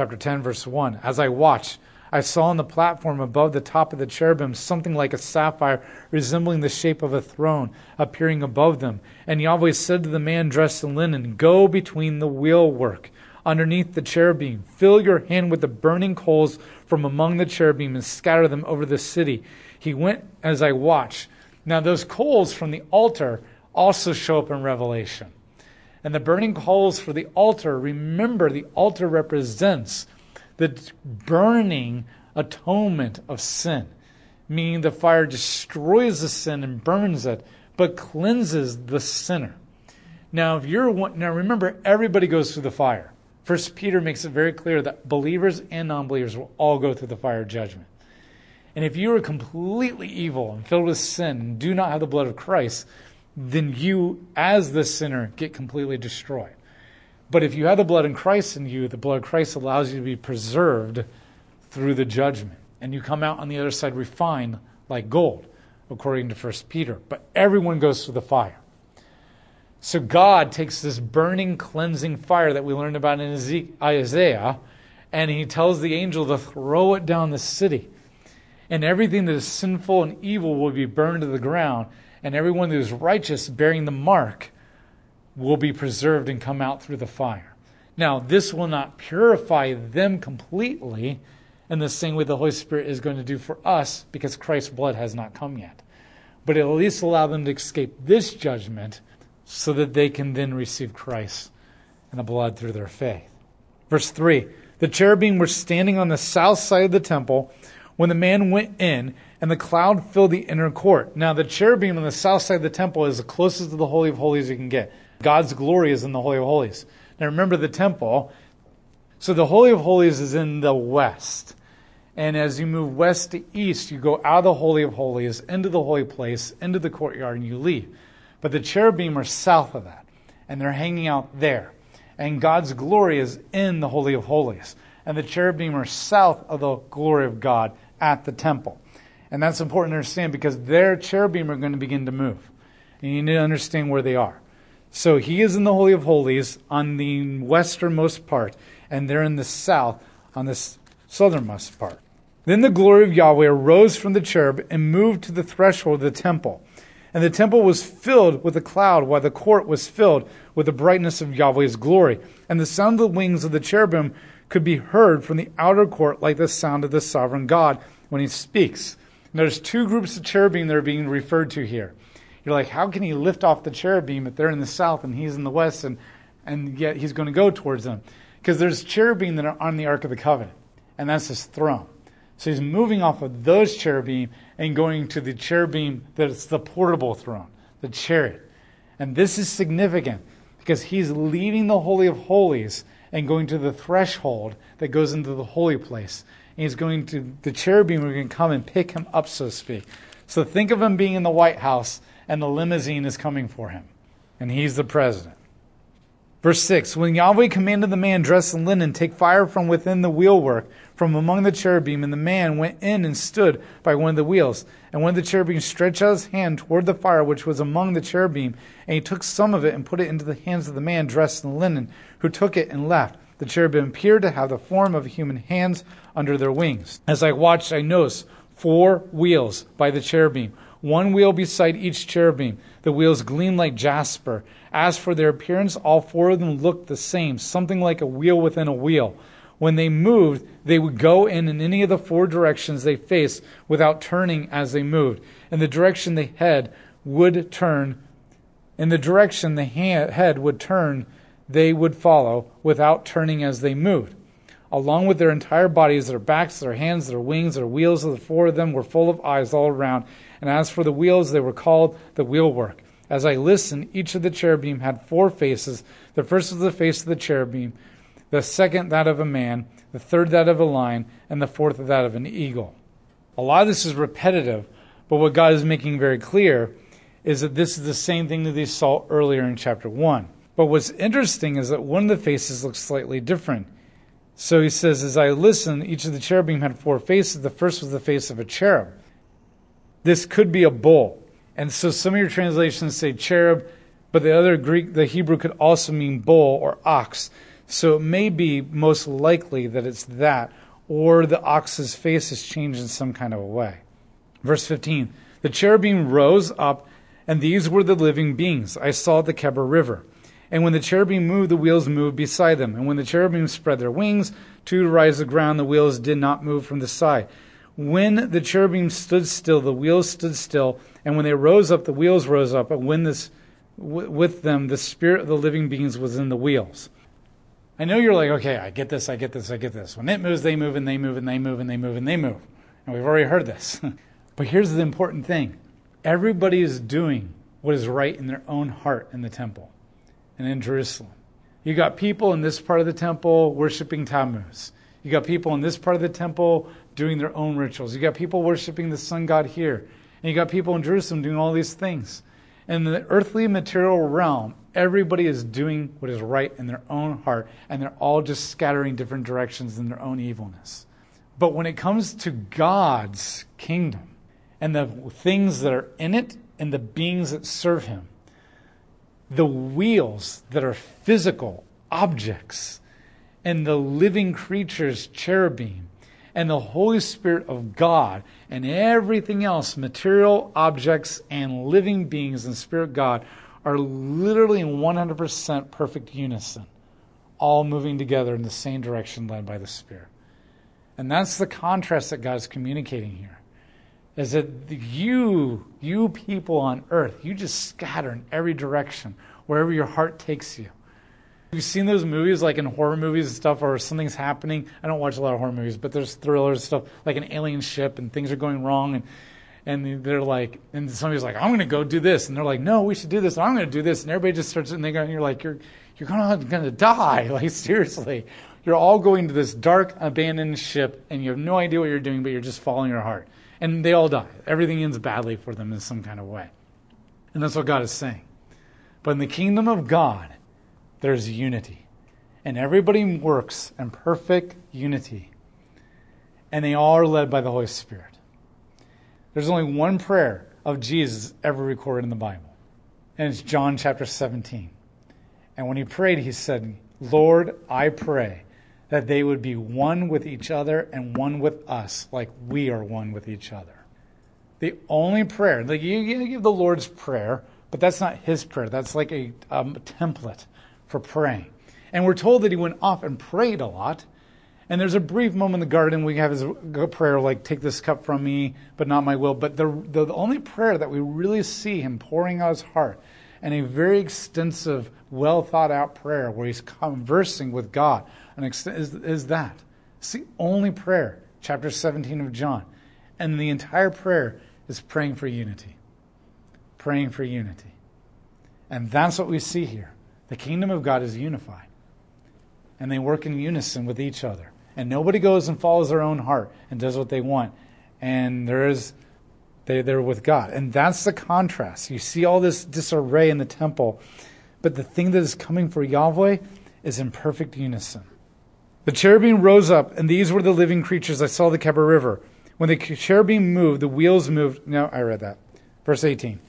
chapter 10, verse 1. As I watched, I saw on the platform above the top of the cherubim something like a sapphire resembling the shape of a throne appearing above them. And Yahweh said to the man dressed in linen, Go between the wheelwork underneath the cherubim. Fill your hand with the burning coals from among the cherubim and scatter them over the city. He went as I watched. Now, those coals from the altar also show up in Revelation. And the burning coals for the altar, remember, the altar represents the burning atonement of sin, meaning the fire destroys the sin and burns it, but cleanses the sinner. Now, if you're one, now remember, everybody goes through the fire. First Peter makes it very clear that believers and non-believers will all go through the fire of judgment. And if you are completely evil and filled with sin and do not have the blood of Christ, then you, as the sinner, get completely destroyed. But if you have the blood in Christ in you, the blood of Christ allows you to be preserved through the judgment. And you come out on the other side refined like gold, according to 1 Peter. But everyone goes through the fire. So God takes this burning, cleansing fire that we learned about in Isaiah, and he tells the angel to throw it down the city. And everything that is sinful and evil will be burned to the ground, and everyone who is righteous, bearing the mark, will be preserved and come out through the fire. Now, this will not purify them completely in the same way the Holy Spirit is going to do for us because Christ's blood has not come yet. But at least allow them to escape this judgment so that they can then receive Christ and the blood through their faith. Verse 3 The cherubim were standing on the south side of the temple when the man went in, and the cloud filled the inner court. Now, the cherubim on the south side of the temple is the closest to the Holy of Holies you can get. God's glory is in the Holy of Holies. Now remember the temple. So the Holy of Holies is in the west. And as you move west to east, you go out of the Holy of Holies into the holy place, into the courtyard, and you leave. But the cherubim are south of that, and they're hanging out there. And God's glory is in the Holy of Holies. And the cherubim are south of the glory of God at the temple. And that's important to understand because their cherubim are going to begin to move. And you need to understand where they are. So he is in the Holy of Holies on the westernmost part, and they're in the south on the southernmost part. Then the glory of Yahweh arose from the cherub and moved to the threshold of the temple. And the temple was filled with a cloud, while the court was filled with the brightness of Yahweh's glory. And the sound of the wings of the cherubim could be heard from the outer court like the sound of the sovereign God when he speaks. And there's two groups of cherubim that are being referred to here. You're like, how can he lift off the cherubim if they're in the south and he's in the west and, and yet he's going to go towards them? Because there's cherubim that are on the Ark of the Covenant, and that's his throne. So he's moving off of those cherubim and going to the cherubim that's the portable throne, the chariot. And this is significant because he's leaving the Holy of Holies and going to the threshold that goes into the holy place. And he's going to, the cherubim are going to come and pick him up, so to speak. So think of him being in the White House and the limousine is coming for him. And he's the president. Verse 6 When Yahweh commanded the man dressed in linen, take fire from within the wheelwork, from among the cherubim, and the man went in and stood by one of the wheels. And one of the cherubim stretched out his hand toward the fire which was among the cherubim, and he took some of it and put it into the hands of the man dressed in linen, who took it and left. The cherubim appeared to have the form of human hands under their wings. As I watched, I noticed four wheels by the cherubim one wheel beside each cherubim. The wheels gleamed like jasper. As for their appearance, all four of them looked the same, something like a wheel within a wheel. When they moved, they would go in, in any of the four directions they faced without turning as they moved. And the direction the head would turn, in the direction the head would turn, they would follow without turning as they moved along with their entire bodies, their backs, their hands, their wings, their wheels, of the four of them were full of eyes all around. And as for the wheels, they were called the wheelwork. As I listened, each of the cherubim had four faces. The first was the face of the cherubim, the second that of a man, the third that of a lion, and the fourth that of an eagle. A lot of this is repetitive, but what God is making very clear is that this is the same thing that they saw earlier in chapter 1. But what's interesting is that one of the faces looks slightly different. So he says, As I listened, each of the cherubim had four faces. The first was the face of a cherub. This could be a bull. And so some of your translations say cherub, but the other Greek, the Hebrew could also mean bull or ox. So it may be most likely that it's that, or the ox's face has changed in some kind of a way. Verse 15 The cherubim rose up, and these were the living beings I saw at the Kebar River. And when the cherubim moved, the wheels moved beside them. And when the cherubim spread their wings to rise the ground, the wheels did not move from the side. When the cherubim stood still, the wheels stood still. And when they rose up, the wheels rose up. And when this, with them, the spirit of the living beings was in the wheels. I know you're like, okay, I get this, I get this, I get this. When it moves, they move, and they move, and they move, and they move, and they move. And we've already heard this. but here's the important thing everybody is doing what is right in their own heart in the temple and in Jerusalem. You got people in this part of the temple worshiping Tammuz. You got people in this part of the temple doing their own rituals. You got people worshiping the sun god here. And you got people in Jerusalem doing all these things. In the earthly material realm, everybody is doing what is right in their own heart, and they're all just scattering different directions in their own evilness. But when it comes to God's kingdom and the things that are in it and the beings that serve Him, the wheels that are physical objects and the living creatures, cherubim, and the Holy Spirit of God and everything else, material objects and living beings and Spirit God, are literally in 100% perfect unison, all moving together in the same direction led by the Spirit. And that's the contrast that God's communicating here. Is that you, you people on earth, you just scatter in every direction, wherever your heart takes you. You've seen those movies, like in horror movies and stuff, or something's happening. I don't watch a lot of horror movies, but there's thrillers and stuff, like an alien ship, and things are going wrong, and and they're like, and somebody's like, I'm going to go do this, and they're like, No, we should do this. I'm going to do this, and everybody just starts, and they go, and you're like, you're you're going to die, like seriously. You're all going to this dark, abandoned ship, and you have no idea what you're doing, but you're just following your heart, and they all die. Everything ends badly for them in some kind of way, and that's what God is saying. But in the kingdom of God, there's unity, and everybody works in perfect unity, and they all are led by the Holy Spirit. There's only one prayer of Jesus ever recorded in the Bible, and it's John chapter 17. And when he prayed, he said, Lord, I pray that they would be one with each other and one with us, like we are one with each other. The only prayer, like you, give the Lord's prayer, but that's not his prayer. That's like a um, template for praying. And we're told that he went off and prayed a lot. And there's a brief moment in the garden we have his prayer like, "Take this cup from me, but not my will." But the, the, only prayer that we really see him pouring out his heart, and a very extensive, well thought out prayer where he's conversing with God, and is, is that. It's the only prayer, chapter 17 of John, and the entire prayer is praying for unity, praying for unity, and that's what we see here. The kingdom of God is unified, and they work in unison with each other and nobody goes and follows their own heart and does what they want. And there is they they're with God. And that's the contrast. You see all this disarray in the temple, but the thing that is coming for Yahweh is in perfect unison. The cherubim rose up, and these were the living creatures I saw the Kebar River. When the cherubim moved, the wheels moved. No, I read that. Verse 18.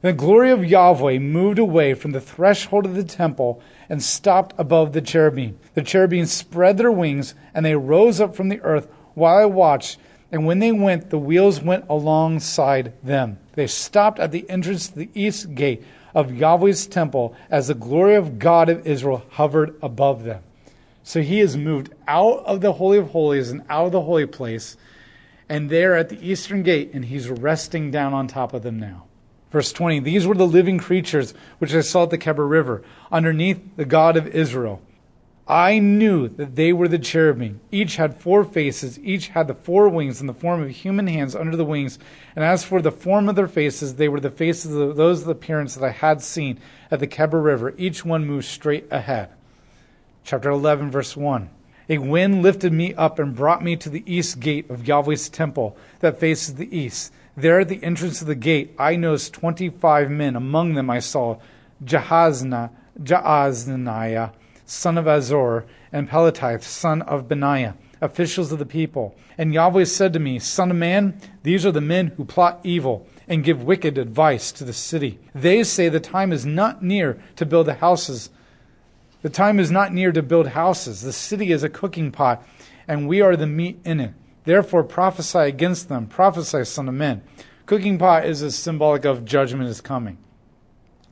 The glory of Yahweh moved away from the threshold of the temple and stopped above the cherubim. The cherubim spread their wings, and they rose up from the earth while I watched. And when they went, the wheels went alongside them. They stopped at the entrance to the east gate of Yahweh's temple as the glory of God of Israel hovered above them. So he has moved out of the Holy of Holies and out of the holy place, and they're at the eastern gate, and he's resting down on top of them now. Verse 20 These were the living creatures which I saw at the Kebar River, underneath the God of Israel. I knew that they were the cherubim. Each had four faces, each had the four wings in the form of human hands under the wings. And as for the form of their faces, they were the faces of those of the appearance that I had seen at the Kebar River. Each one moved straight ahead. Chapter 11, verse 1. A wind lifted me up and brought me to the east gate of Yahweh's temple that faces the east. There at the entrance of the gate, I noticed 25 men. Among them I saw Jahazna, Jaazaniah, son of Azzur, and Pelatiah, son of Benaiah, officials of the people. And Yahweh said to me, Son of man, these are the men who plot evil and give wicked advice to the city. They say the time is not near to build the houses The time is not near to build houses. The city is a cooking pot, and we are the meat in it. Therefore prophesy against them. Prophesy, son of men. Cooking pot is a symbolic of judgment is coming.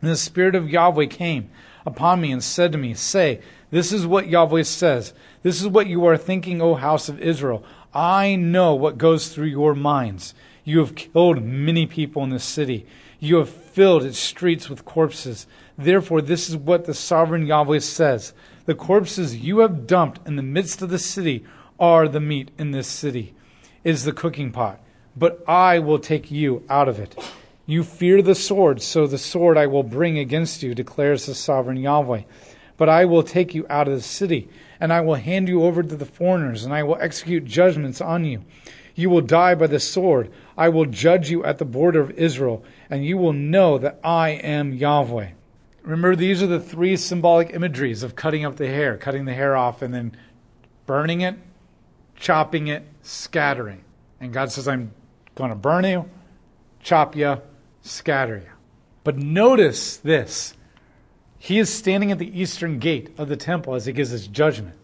And the Spirit of Yahweh came upon me and said to me, Say, this is what Yahweh says. This is what you are thinking, O house of Israel. I know what goes through your minds. You have killed many people in this city. You have filled its streets with corpses. Therefore, this is what the sovereign Yahweh says The corpses you have dumped in the midst of the city are the meat in this city, is the cooking pot. But I will take you out of it. You fear the sword, so the sword I will bring against you, declares the sovereign Yahweh. But I will take you out of the city, and I will hand you over to the foreigners, and I will execute judgments on you. You will die by the sword. I will judge you at the border of Israel, and you will know that I am Yahweh. Remember, these are the three symbolic imageries of cutting up the hair, cutting the hair off, and then burning it, chopping it, scattering. And God says, I'm going to burn you, chop you, scatter you. But notice this he is standing at the eastern gate of the temple as he gives his judgment.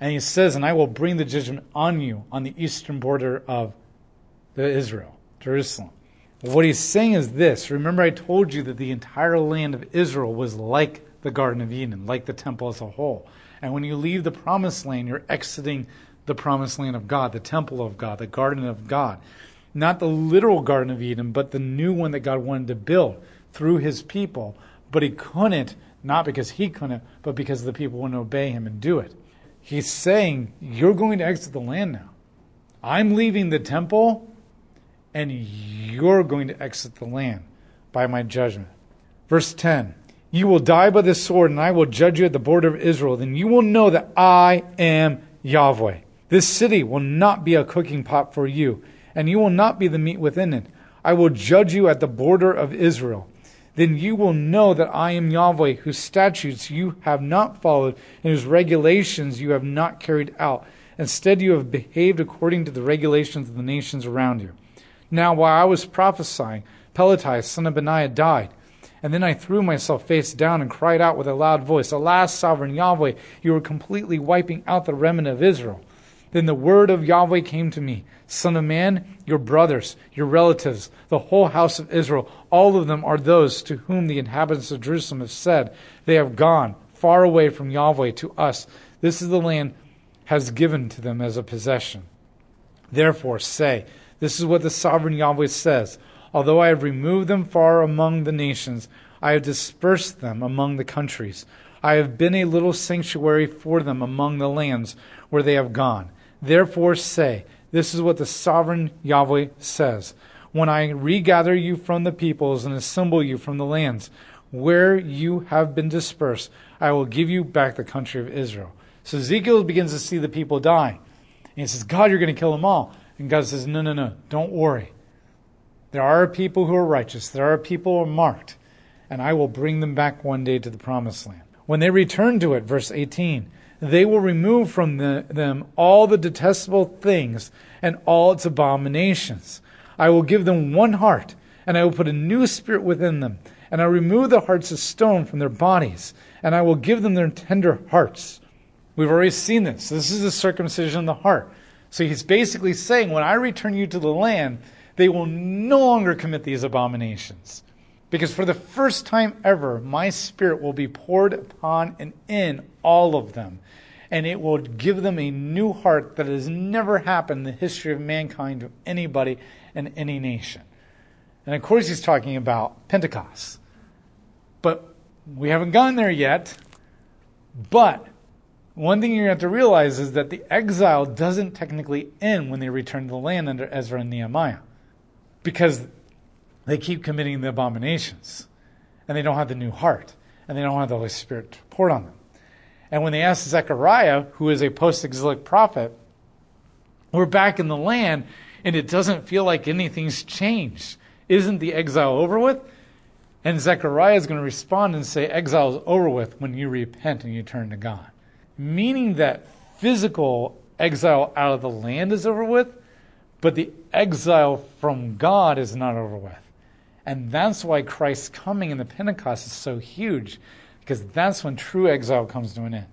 And he says, And I will bring the judgment on you on the eastern border of the Israel, Jerusalem. What he's saying is this remember, I told you that the entire land of Israel was like the Garden of Eden, like the temple as a whole. And when you leave the promised land, you're exiting the promised land of God, the temple of God, the garden of God. Not the literal Garden of Eden, but the new one that God wanted to build through his people. But he couldn't not because he couldn't, but because the people wouldn't obey him and do it. He's saying, You're going to exit the land now. I'm leaving the temple, and you're going to exit the land by my judgment. Verse 10 You will die by the sword, and I will judge you at the border of Israel. Then you will know that I am Yahweh. This city will not be a cooking pot for you, and you will not be the meat within it. I will judge you at the border of Israel then you will know that I am Yahweh, whose statutes you have not followed, and whose regulations you have not carried out. Instead, you have behaved according to the regulations of the nations around you. Now, while I was prophesying, Pelatiah, son of Benaiah, died. And then I threw myself face down and cried out with a loud voice, Alas, sovereign Yahweh, you are completely wiping out the remnant of Israel. Then the word of Yahweh came to me Son of man, your brothers, your relatives, the whole house of Israel, all of them are those to whom the inhabitants of Jerusalem have said, They have gone far away from Yahweh to us. This is the land has given to them as a possession. Therefore, say, This is what the sovereign Yahweh says Although I have removed them far among the nations, I have dispersed them among the countries. I have been a little sanctuary for them among the lands where they have gone. Therefore, say, This is what the sovereign Yahweh says When I regather you from the peoples and assemble you from the lands where you have been dispersed, I will give you back the country of Israel. So Ezekiel begins to see the people dying. And he says, God, you're going to kill them all. And God says, No, no, no, don't worry. There are people who are righteous, there are people who are marked, and I will bring them back one day to the promised land. When they return to it, verse 18, they will remove from the, them all the detestable things and all its abominations. I will give them one heart, and I will put a new spirit within them, and I will remove the hearts of stone from their bodies, and I will give them their tender hearts. We've already seen this. This is the circumcision of the heart. So he's basically saying, when I return you to the land, they will no longer commit these abominations. Because for the first time ever, my spirit will be poured upon and in all of them. And it will give them a new heart that has never happened in the history of mankind to anybody in any nation. And of course, he's talking about Pentecost. But we haven't gone there yet. But one thing you have to realize is that the exile doesn't technically end when they return to the land under Ezra and Nehemiah. Because they keep committing the abominations. And they don't have the new heart. And they don't have the Holy Spirit to pour on them. And when they asked Zechariah, who is a post exilic prophet, we're back in the land and it doesn't feel like anything's changed. Isn't the exile over with? And Zechariah is going to respond and say, Exile is over with when you repent and you turn to God. Meaning that physical exile out of the land is over with, but the exile from God is not over with. And that's why Christ's coming in the Pentecost is so huge. because that's when true exile comes to an end.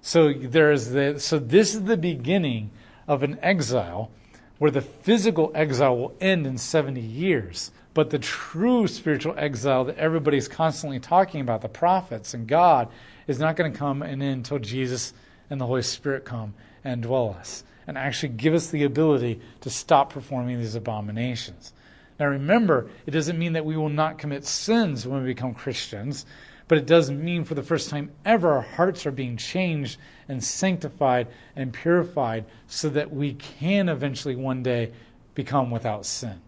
So there's the so this is the beginning of an exile where the physical exile will end in 70 years. But the true spiritual exile that everybody's constantly talking about, the prophets and God, is not going to come and end until Jesus and the Holy Spirit come and dwell us and actually give us the ability to stop performing these abominations. Now remember, it doesn't mean that we will not commit sins when we become Christians, but it does mean for the first time ever our hearts are being changed and sanctified and purified so that we can eventually one day become without sin.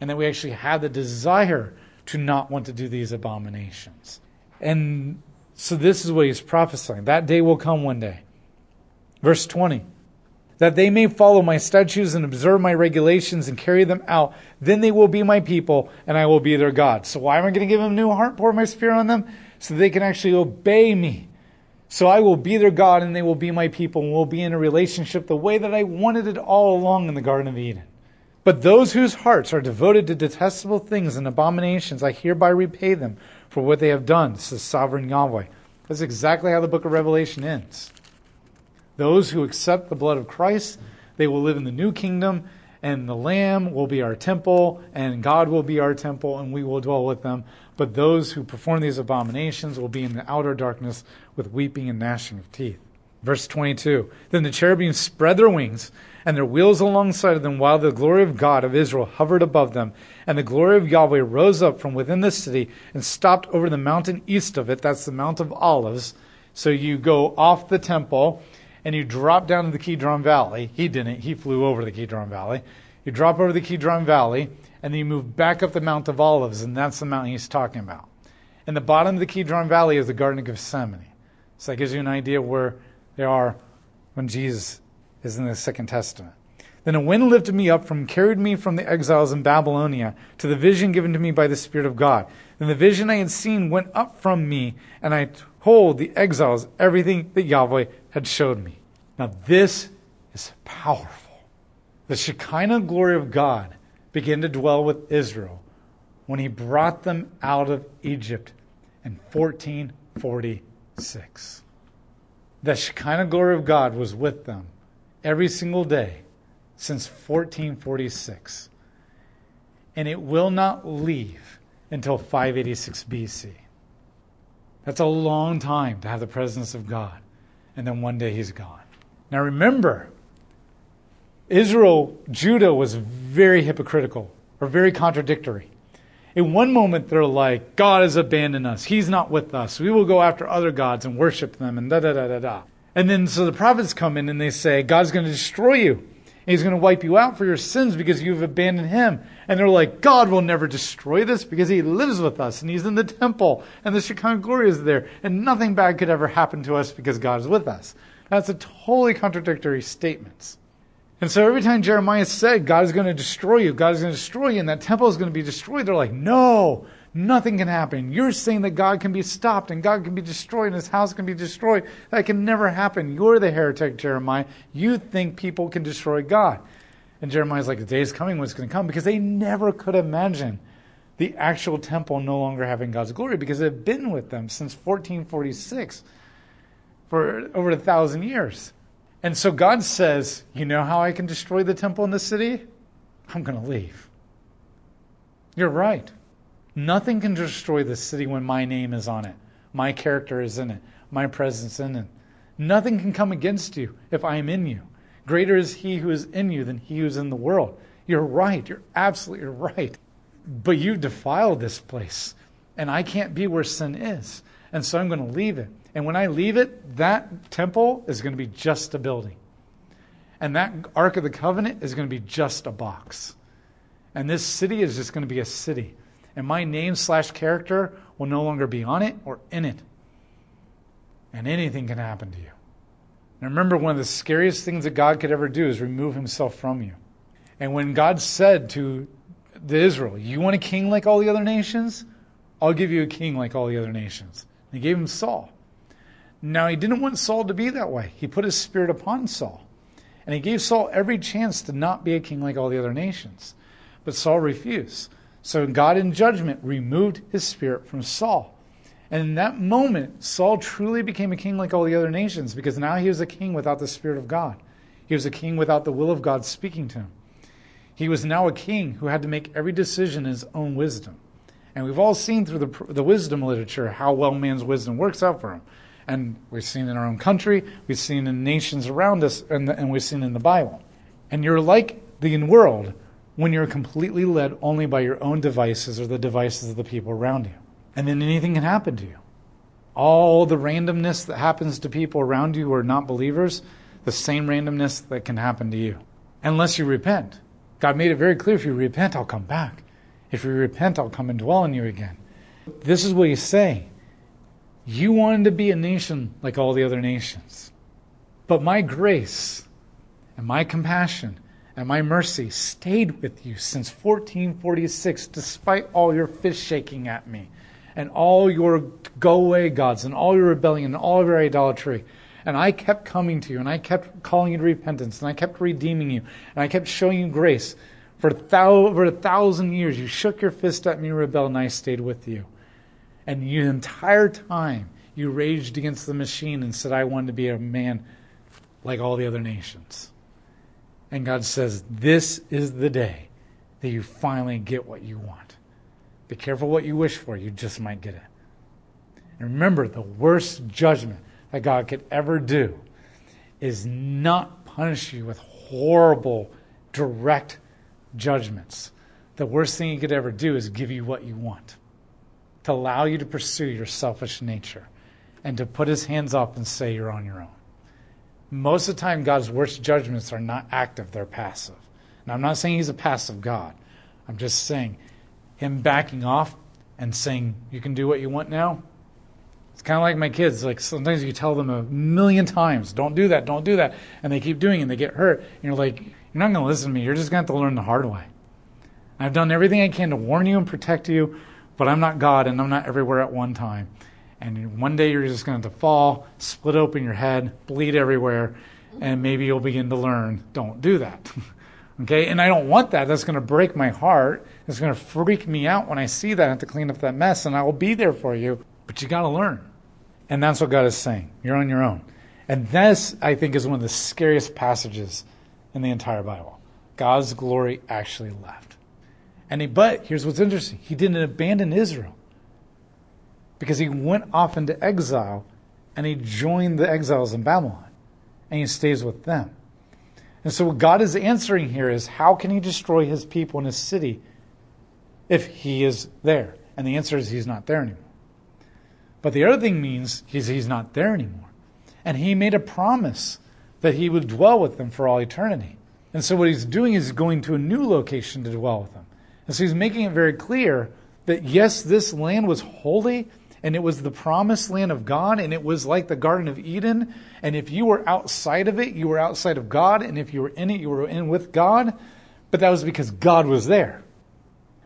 And that we actually have the desire to not want to do these abominations. And so this is what he's prophesying. That day will come one day. Verse 20 that they may follow my statutes and observe my regulations and carry them out. Then they will be my people, and I will be their God. So why am I going to give them a new heart, pour my spirit on them? So they can actually obey me. So I will be their God, and they will be my people, and we'll be in a relationship the way that I wanted it all along in the Garden of Eden. But those whose hearts are devoted to detestable things and abominations, I hereby repay them for what they have done, says sovereign Yahweh. That's exactly how the book of Revelation ends. Those who accept the blood of Christ, they will live in the new kingdom, and the Lamb will be our temple, and God will be our temple, and we will dwell with them. But those who perform these abominations will be in the outer darkness with weeping and gnashing of teeth. Verse 22 Then the cherubim spread their wings and their wheels alongside of them, while the glory of God of Israel hovered above them. And the glory of Yahweh rose up from within the city and stopped over the mountain east of it. That's the Mount of Olives. So you go off the temple and you drop down to the Kidron Valley. He didn't, he flew over the Kidron Valley. You drop over the Kidron Valley, and then you move back up the Mount of Olives, and that's the mountain he's talking about. In the bottom of the Kidron Valley is the Garden of Gethsemane. So that gives you an idea where they are when Jesus is in the Second Testament. Then a wind lifted me up from, carried me from the exiles in Babylonia to the vision given to me by the Spirit of God. Then the vision I had seen went up from me, and I told the exiles everything that Yahweh had showed me. Now, this is powerful. The Shekinah glory of God began to dwell with Israel when he brought them out of Egypt in 1446. The Shekinah glory of God was with them every single day since 1446. And it will not leave until 586 BC. That's a long time to have the presence of God. And then one day he's gone. Now remember, Israel, Judah was very hypocritical or very contradictory. In one moment, they're like, God has abandoned us. He's not with us. We will go after other gods and worship them and da da da da da. And then so the prophets come in and they say, God's going to destroy you. He's going to wipe you out for your sins because you've abandoned him. And they're like, God will never destroy this because he lives with us and he's in the temple and the Shekinah glory is there and nothing bad could ever happen to us because God is with us. That's a totally contradictory statements. And so every time Jeremiah said, God is going to destroy you, God is going to destroy you, and that temple is going to be destroyed, they're like, no, nothing can happen. You're saying that God can be stopped and God can be destroyed and his house can be destroyed. That can never happen. You're the heretic, Jeremiah. You think people can destroy God. And Jeremiah's like, the day is coming when it's going to come because they never could imagine the actual temple no longer having God's glory because it had been with them since 1446 for over a thousand years. And so God says, You know how I can destroy the temple in the city? I'm going to leave. You're right. Nothing can destroy the city when my name is on it, my character is in it, my presence in it. Nothing can come against you if I am in you. Greater is he who is in you than he who is in the world. You're right. You're absolutely right. But you defiled this place, and I can't be where sin is. And so I'm going to leave it. And when I leave it, that temple is going to be just a building. And that Ark of the Covenant is going to be just a box. And this city is just going to be a city. And my name slash character will no longer be on it or in it. And anything can happen to you. And remember, one of the scariest things that God could ever do is remove himself from you. And when God said to the Israel, You want a king like all the other nations? I'll give you a king like all the other nations. And he gave him Saul. Now, he didn't want Saul to be that way. He put his spirit upon Saul. And he gave Saul every chance to not be a king like all the other nations. But Saul refused. So God, in judgment, removed his spirit from Saul. And in that moment, Saul truly became a king like all the other nations because now he was a king without the Spirit of God. He was a king without the will of God speaking to him. He was now a king who had to make every decision in his own wisdom. And we've all seen through the, the wisdom literature how well man's wisdom works out for him. And we've seen in our own country, we've seen in nations around us, and, and we've seen in the Bible. And you're like the world when you're completely led only by your own devices or the devices of the people around you. And then anything can happen to you. All the randomness that happens to people around you who are not believers, the same randomness that can happen to you. Unless you repent. God made it very clear if you repent, I'll come back. If you repent, I'll come and dwell in you again. This is what he's saying. You wanted to be a nation like all the other nations. But my grace and my compassion and my mercy stayed with you since 1446, despite all your fist shaking at me and all your go away gods and all your rebellion and all your idolatry. And I kept coming to you and I kept calling you to repentance and I kept redeeming you and I kept showing you grace. For thou- over a thousand years, you shook your fist at me, rebelled, and I stayed with you. And the entire time, you raged against the machine and said, I want to be a man like all the other nations. And God says, This is the day that you finally get what you want. Be careful what you wish for, you just might get it. And remember, the worst judgment that God could ever do is not punish you with horrible, direct judgments. The worst thing He could ever do is give you what you want, to allow you to pursue your selfish nature, and to put His hands up and say you're on your own. Most of the time, God's worst judgments are not active, they're passive. Now, I'm not saying He's a passive God. I'm just saying Him backing off and saying, You can do what you want now. It's kind of like my kids. Like sometimes you tell them a million times, Don't do that, don't do that. And they keep doing it and they get hurt. And you're like, You're not going to listen to me. You're just going to have to learn the hard way. I've done everything I can to warn you and protect you, but I'm not God and I'm not everywhere at one time and one day you're just going to fall, split open your head, bleed everywhere, and maybe you'll begin to learn don't do that. okay? And I don't want that. That's going to break my heart. It's going to freak me out when I see that. I have to clean up that mess, and I will be there for you. But you got to learn. And that's what God is saying. You're on your own. And this, I think, is one of the scariest passages in the entire Bible. God's glory actually left. And he, but here's what's interesting. He didn't abandon Israel because he went off into exile and he joined the exiles in Babylon and he stays with them. And so, what God is answering here is how can he destroy his people in his city if he is there? And the answer is he's not there anymore. But the other thing means he's, he's not there anymore. And he made a promise that he would dwell with them for all eternity. And so, what he's doing is going to a new location to dwell with them. And so, he's making it very clear that yes, this land was holy and it was the promised land of God, and it was like the Garden of Eden. And if you were outside of it, you were outside of God, and if you were in it, you were in with God. But that was because God was there.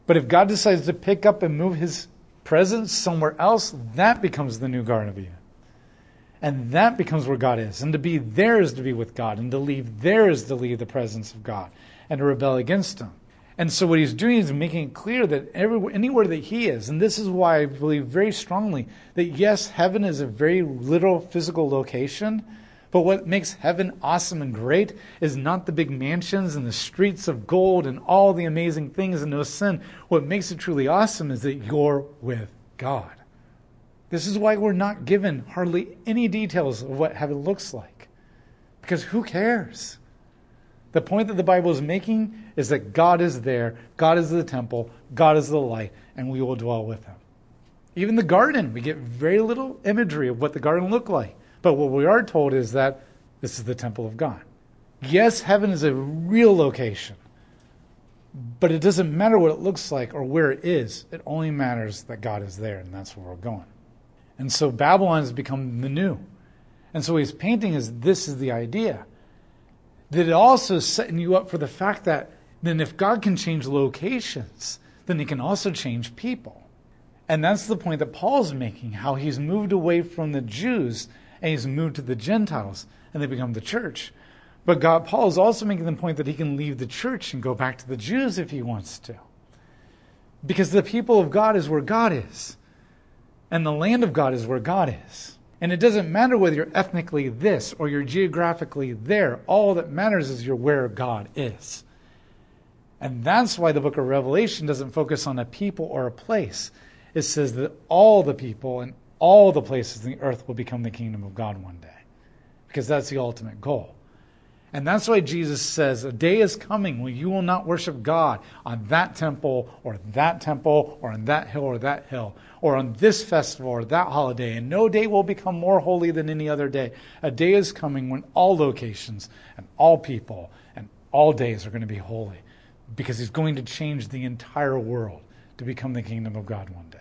But if God decides to pick up and move his presence somewhere else, that becomes the new Garden of Eden. And that becomes where God is. And to be there is to be with God, and to leave there is to leave the presence of God and to rebel against Him. And so what he's doing is making it clear that everywhere, anywhere that he is, and this is why I believe very strongly that yes, heaven is a very literal physical location, but what makes heaven awesome and great is not the big mansions and the streets of gold and all the amazing things and no sin. What makes it truly awesome is that you're with God. This is why we're not given hardly any details of what heaven looks like. Because who cares? The point that the Bible is making is that God is there, God is the temple, God is the light, and we will dwell with him. Even the garden, we get very little imagery of what the garden looked like. But what we are told is that this is the temple of God. Yes, heaven is a real location, but it doesn't matter what it looks like or where it is. It only matters that God is there, and that's where we're going. And so Babylon has become the new. And so he's painting is this is the idea that it also is setting you up for the fact that then if God can change locations, then he can also change people. And that's the point that Paul's making, how he's moved away from the Jews and he's moved to the Gentiles and they become the church. But God, Paul is also making the point that he can leave the church and go back to the Jews if he wants to. Because the people of God is where God is. And the land of God is where God is. And it doesn't matter whether you're ethnically this or you're geographically there. All that matters is you're where God is. And that's why the book of Revelation doesn't focus on a people or a place. It says that all the people and all the places in the earth will become the kingdom of God one day. Because that's the ultimate goal. And that's why Jesus says, A day is coming when you will not worship God on that temple or that temple or on that hill or that hill or on this festival or that holiday. And no day will become more holy than any other day. A day is coming when all locations and all people and all days are going to be holy because He's going to change the entire world to become the kingdom of God one day.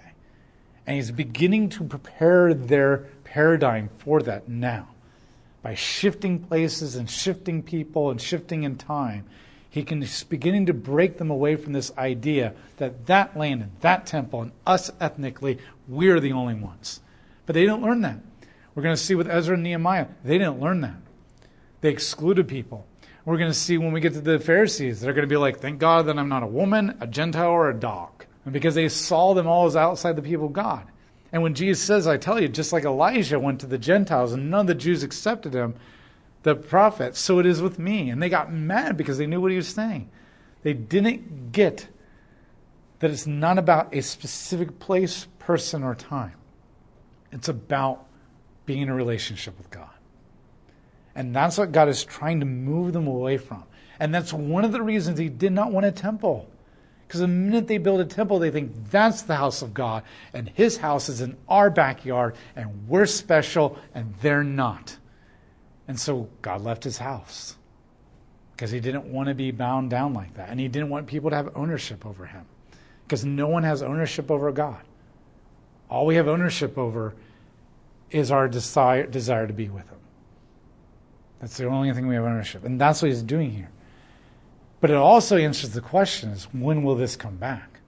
And He's beginning to prepare their paradigm for that now by shifting places and shifting people and shifting in time, he can beginning to break them away from this idea that that land and that temple and us ethnically, we're the only ones. But they didn't learn that. We're going to see with Ezra and Nehemiah, they didn't learn that. They excluded people. We're going to see when we get to the Pharisees, they're going to be like, thank God that I'm not a woman, a Gentile, or a dog. And because they saw them all as outside the people of God. And when Jesus says, I tell you, just like Elijah went to the Gentiles and none of the Jews accepted him, the prophet, so it is with me. And they got mad because they knew what he was saying. They didn't get that it's not about a specific place, person, or time. It's about being in a relationship with God. And that's what God is trying to move them away from. And that's one of the reasons he did not want a temple. Because the minute they build a temple, they think that's the house of God, and his house is in our backyard, and we're special, and they're not. And so God left his house because he didn't want to be bound down like that. And he didn't want people to have ownership over him because no one has ownership over God. All we have ownership over is our desire, desire to be with him. That's the only thing we have ownership. And that's what he's doing here. But it also answers the question is when will this come back?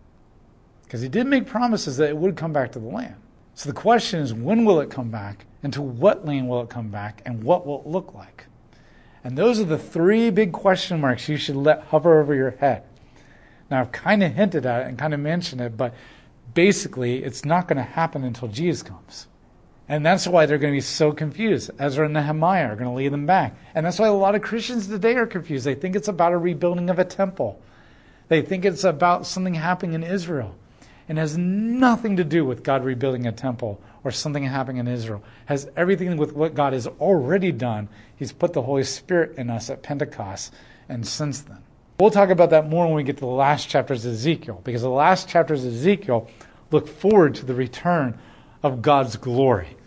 Because he did make promises that it would come back to the land. So the question is when will it come back? And to what land will it come back? And what will it look like? And those are the three big question marks you should let hover over your head. Now, I've kind of hinted at it and kind of mentioned it, but basically, it's not going to happen until Jesus comes. And that's why they're going to be so confused. Ezra and Nehemiah are going to lead them back. And that's why a lot of Christians today are confused. They think it's about a rebuilding of a temple, they think it's about something happening in Israel. And has nothing to do with God rebuilding a temple or something happening in Israel. It has everything with what God has already done. He's put the Holy Spirit in us at Pentecost and since then. We'll talk about that more when we get to the last chapters of Ezekiel, because the last chapters of Ezekiel look forward to the return of God's glory.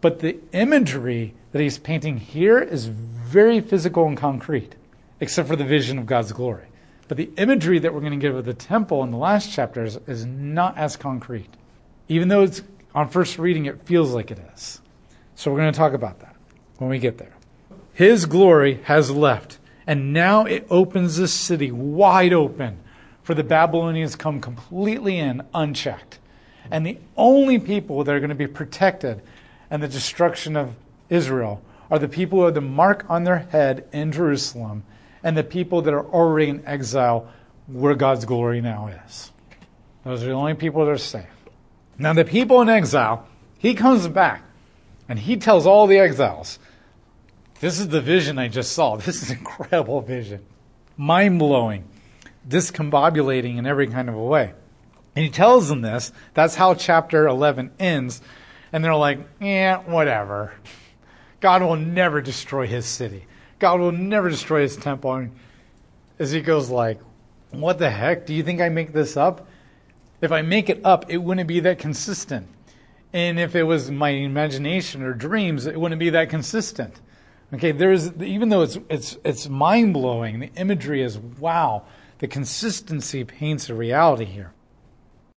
But the imagery that he's painting here is very physical and concrete, except for the vision of God's glory. But the imagery that we're going to give of the temple in the last chapters is not as concrete, even though it's on first reading it feels like it is. So we're going to talk about that when we get there. His glory has left, and now it opens the city wide open for the Babylonians come completely in unchecked. And the only people that are going to be protected and the destruction of Israel are the people who have the mark on their head in Jerusalem and the people that are already in exile where God's glory now is. Those are the only people that are safe. Now, the people in exile, he comes back and he tells all the exiles, This is the vision I just saw. This is an incredible vision. Mind blowing, discombobulating in every kind of a way. And he tells them this. That's how chapter 11 ends and they're like, yeah, whatever. God will never destroy his city. God will never destroy his temple. And Ezekiel's like, what the heck? Do you think I make this up? If I make it up, it wouldn't be that consistent. And if it was my imagination or dreams, it wouldn't be that consistent. Okay, there's even though it's it's it's mind blowing, the imagery is wow. The consistency paints a reality here.